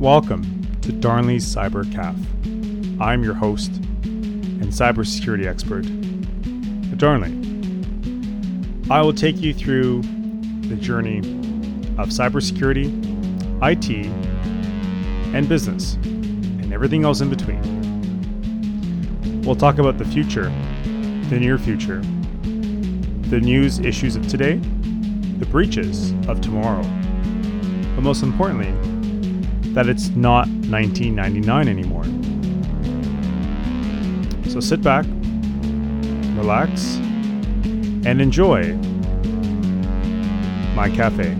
Welcome to Darnley's Cyber Cafe. I'm your host and cybersecurity expert, Darnley. I will take you through the journey of cybersecurity, IT, and business, and everything else in between. We'll talk about the future, the near future, the news issues of today, the breaches of tomorrow, but most importantly, that it's not 1999 anymore. So sit back, relax, and enjoy my cafe.